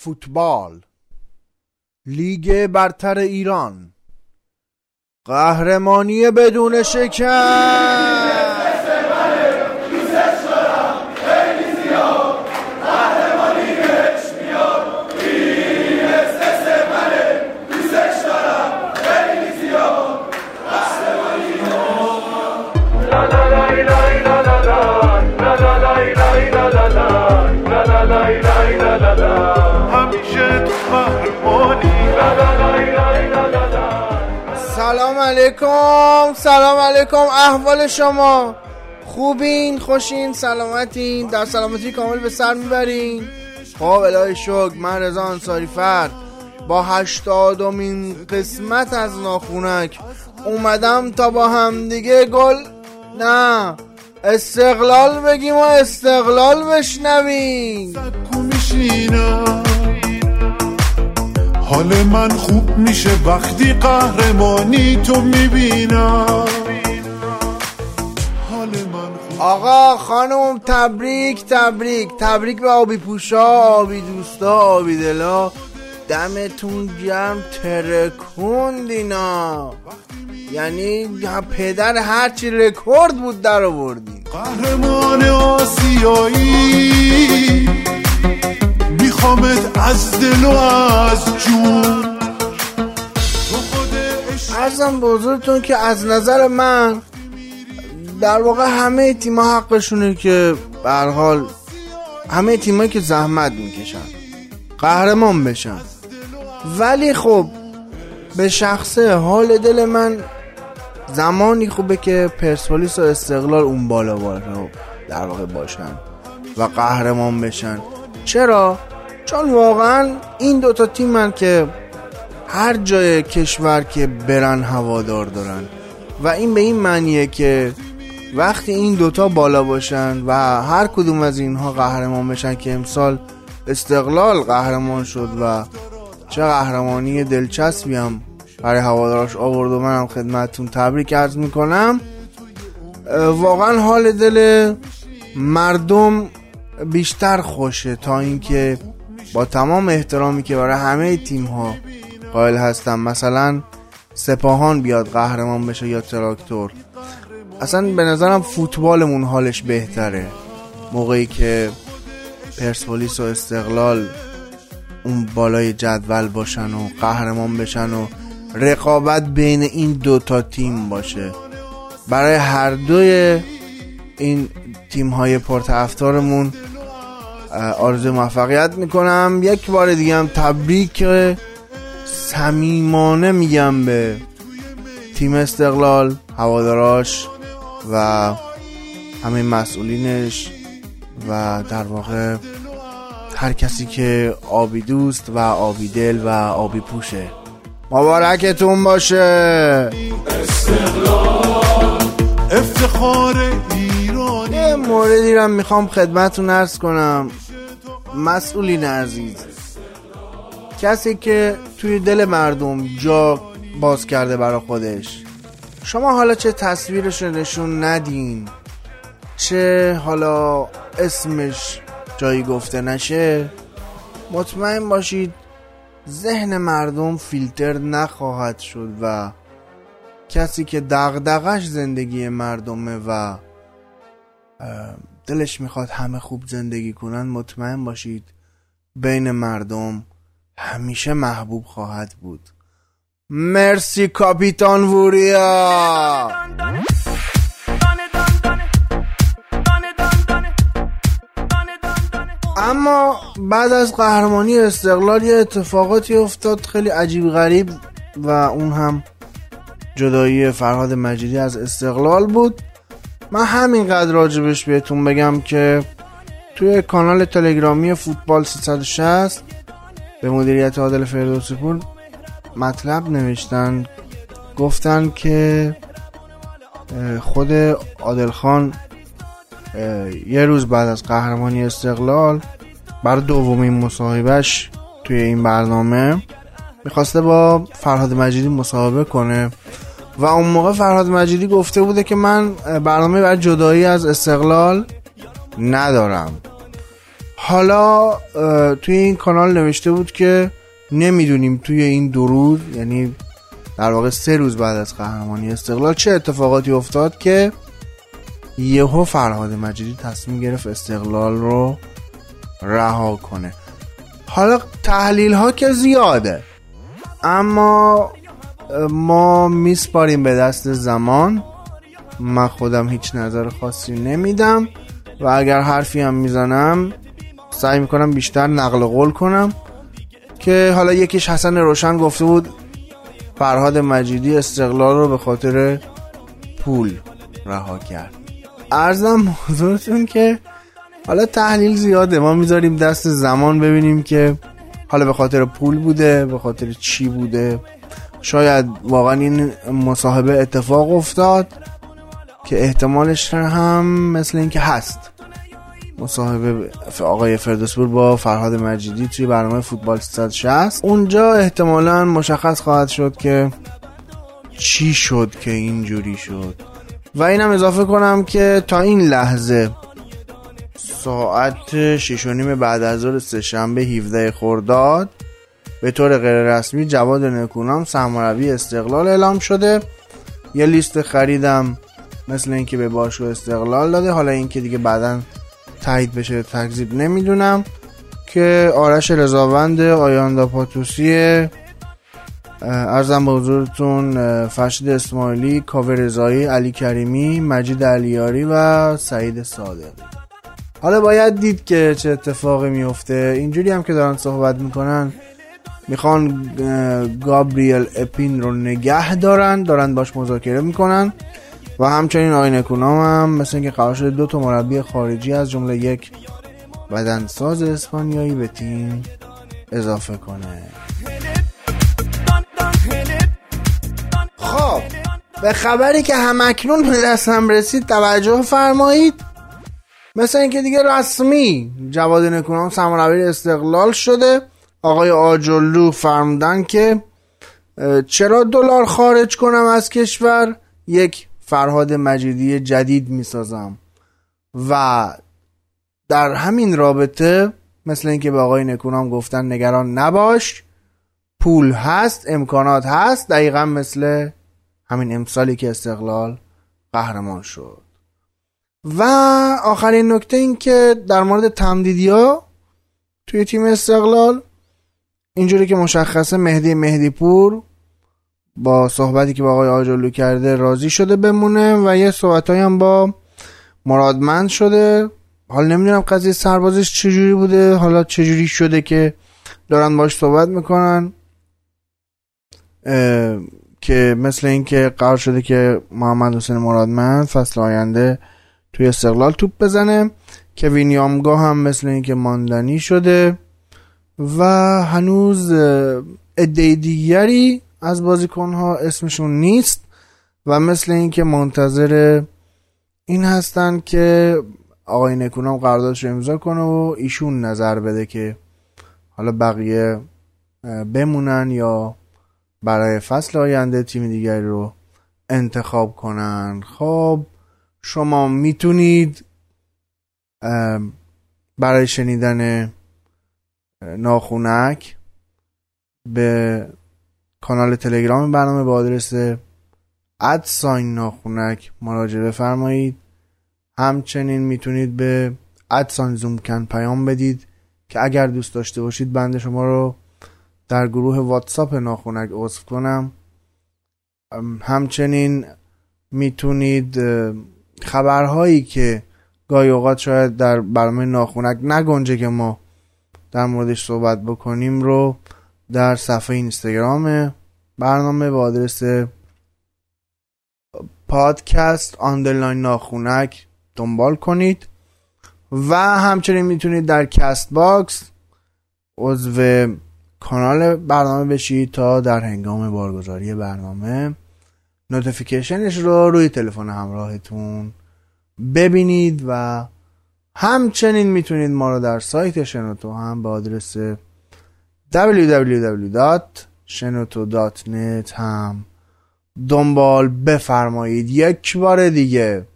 فوتبال لیگ برتر ایران قهرمانی بدون شکست علیکم. سلام علیکم. احوال شما. خوبین؟ خوشین؟ سلامتین؟ در سلامتی کامل به سر می‌برین. خب الهی شکر. من رضا انصاری فرد با هشتادمین قسمت از ناخونک اومدم تا با هم دیگه گل نه. استقلال بگیم و استقلال بشنویم. حال من خوب میشه وقتی قهرمانی تو می‌بینم. آقا خانم تبریک تبریک. تبریک به آبی پوشا آبی دوستا آبی دلا. دمتون گرم ترکوندینا. یعنی پدر هرچی رکورد بود در آوردین قهرمان آسیایی. میخوامت از دل و از جون. ارزم بزرگتون که از نظر من در واقع همه تیما حقشونه که به حال همه تیمایی که زحمت می‌کشن قهرمان بشن. ولی خب به شخصه حال دل من زمانی خوبه که پرسپولیس و استقلال اون بالا بالا در واقع باشن و قهرمان بشن. چرا؟ چون واقعا این دوتا تیم من که هر جای کشور که برن هوادار دارن. و این به این معنیه که وقتی این دوتا بالا باشن و هر کدوم از اینها قهرمان بشن که امسال استقلال قهرمان شد و چه قهرمانی دلچسبی هم برای هوادارش آورد و منم خدمتتون تبریک عرض می‌کنم. واقعا حال دل مردم بیشتر خوشه تا اینکه با تمام احترامی که برای همه تیم ها قائل هستم مثلا سپاهان بیاد قهرمان بشه یا تراکتور. اصلا به نظرم فوتبالمون حالش بهتره. موقعی که پرسپولیس و استقلال اون بالای جدول باشن و قهرمان بشن و رقابت بین این دوتا تیم باشه. برای هر دوی این تیم های پرطرفدارمون آرزو موفقیت می‌کنم. یک بار دیگه هم تبریک صمیمانه میگم به تیم استقلال هواداراش و همه مسئولینش و در واقع هر کسی که آبی دوست و آبی دل و آبی پوشه. مبارکتون باشه. استقلال افتخار یه موردی رو می‌خوام خدمتون ارز کنم. مسئولین عزیز. کسی که توی دل مردم جا باز کرده برا خودش. شما حالا چه تصویرش نشون ندین؟ چه حالا اسمش جایی گفته نشه؟ مطمئن باشید ذهن مردم فیلتر نخواهد شد و کسی که دغدغش زندگی مردمه و دلش می‌خواد همه خوب زندگی کنن مطمئن باشید بین مردم همیشه محبوب خواهد بود. مرسی کاپیتان ووریا. اما بعد از قهرمانی استقلال یه اتفاقاتی افتاد خیلی عجیب غریب و اون هم جدایی فرهاد مجیدی از استقلال بود. من همینقدر راجبش بهتون بگم که توی کانال تلگرامی فوتبال 360 به مدیریت عادل فردوسی پور مطلب نوشتن. گفتن که خود عادل خان یه روز بعد از قهرمانی استقلال بر دومین مصاحبهش توی این برنامه می‌خواسته با فرهاد مجیدی مصاحبه کنه. و اون موقع فرهاد مجیدی گفته بوده که من برنامه بر جدایی از استقلال ندارم. حالا توی این کانال نوشته بود که نمی‌دونیم توی این دو روز یعنی در واقع سه روز بعد از قهرمانی استقلال چه اتفاقاتی افتاد که یهو فرهاد مجیدی تصمیم گرفت استقلال رو رها کنه. حالا تحلیل ها که زیاده اما ما میسپاریم به دست زمان. من خودم هیچ نظر خاصی نمیدم و اگر حرفی هم می‌زنم سعی می‌کنم بیشتر نقل قول کنم که حالا یکیش حسن روشن گفته بود فرهاد مجیدی استقلال رو به خاطر پول رها کرد. ارزم حضورتون که حالا تحلیل زیاده. ما می‌ذاریم دست زمان ببینیم که حالا به خاطر پول بوده به خاطر چی بوده. شاید واقعا این مصاحبه اتفاق افتاد که احتمالش هم مثل اینکه هست. مصاحبه آقای فردوسپور با فرهاد مجیدی توی برنامه فوتبال 360 اونجا احتمالا مشخص خواهد شد که چی شد که اینجوری شد. و اینم اضافه کنم که تا این لحظه ساعت شش و نیم بعد از ظهر سهشنبه 17 خرداد به طور غیر رسمی جواد نکونام سرمربی استقلال اعلام شده. یه لیست خریدم مثل اینکه به باشگاه استقلال داده. حالا اینکه دیگه بعدا تایید بشه تکذیب نمی‌دونم. که آرش رضاوند آیاندا پاتوسی ارزم به حضورتون فرشید اسماعیلی کاوه رضایی علی کریمی مجید علیاری و سعید صادقی حالا باید دید که چه اتفاقی میفته اینجوری هم که دارن صحبت می‌کنن. می‌خوان گابریل اپین رو نگه دارن دارن باش مذاکره می‌کنن و همچنین آقای نکونام هم مثل اینکه قرار شده دو تا مربی خارجی از جمله یک بدنساز اسپانیایی به تیم اضافه کنه. خب به خبری که همکنون به دستم رسید توجه فرمایید. مثل اینکه دیگه رسمی جواد نکونام سرمربی استقلال شده. آقای آجلو فرمودن که چرا دلار خارج کنم از کشور؟ یک فرهاد مجیدی جدید می‌سازم. و در همین رابطه مثل اینکه به آقای نکونام گفتن نگران نباش پول هست امکانات هست دقیقا مثل همین امسالی که استقلال قهرمان شد. و آخرین نکته این که در مورد تمدیدی ها توی تیم استقلال اینجوری که مشخصه مهدی مهدی پور با صحبتی که با آقای آجلو کرده راضی شده بمونه و یه صحبت هم با مرادمند شده. حال نمی‌دونم قضیه سربازش چجوری بوده حالا چجوری شده که دارن باش صحبت می‌کنن. که مثل اینکه قرار شده که محمد حسین مرادمند فصل آینده توی استقلال توپ بزنه که وینیامگا هم مثل اینکه ماندنی شده. و هنوز عده دیگری از بازیکنها اسمشون نیست و مثل اینکه منتظر این هستن که آقای نکونام قراردادش امضا کنه و ایشون نظر بده که حالا بقیه بمونن یا برای فصل آینده تیم دیگری رو انتخاب کنن. خب شما می‌تونید برای شنیدن ناخونک به کانال تلگرام برنامه با آدرس ادساین ناخونک مراجعه بفرمایید. همچنین می‌تونید به ادساین زومکن پیام بدید که اگر دوست داشته باشید بند شما رو در گروه واتساپ ناخونک عضو کنم. همچنین می‌تونید خبرهایی که گاهی اوقات شاید در برنامه ناخونک نگنجه که ما در موردش صحبت بکنیم رو در صفحه اینستاگرام برنامه با آدرس پادکست underline ناخونک دنبال کنید و همچنین می‌تونید در Castbox عضو کانال برنامه بشید تا در هنگام بارگذاری برنامه. نوتیفیکیشنش رو روی تلفن همراهتون ببینید و همچنین می‌تونید ما رو در سایت شنوتو هم به آدرس www.shenoto.net هم دنبال بفرمایید. یک بار دیگه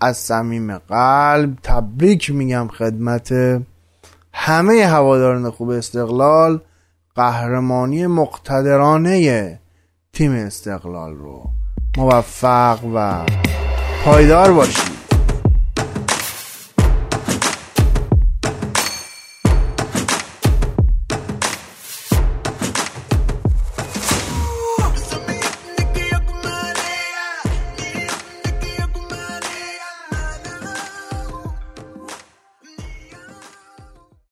از صمیم قلب تبریک میگم خدمت همه هواداران خوب استقلال قهرمانی مقتدرانه تیم استقلال رو موفق و پایدار باشید.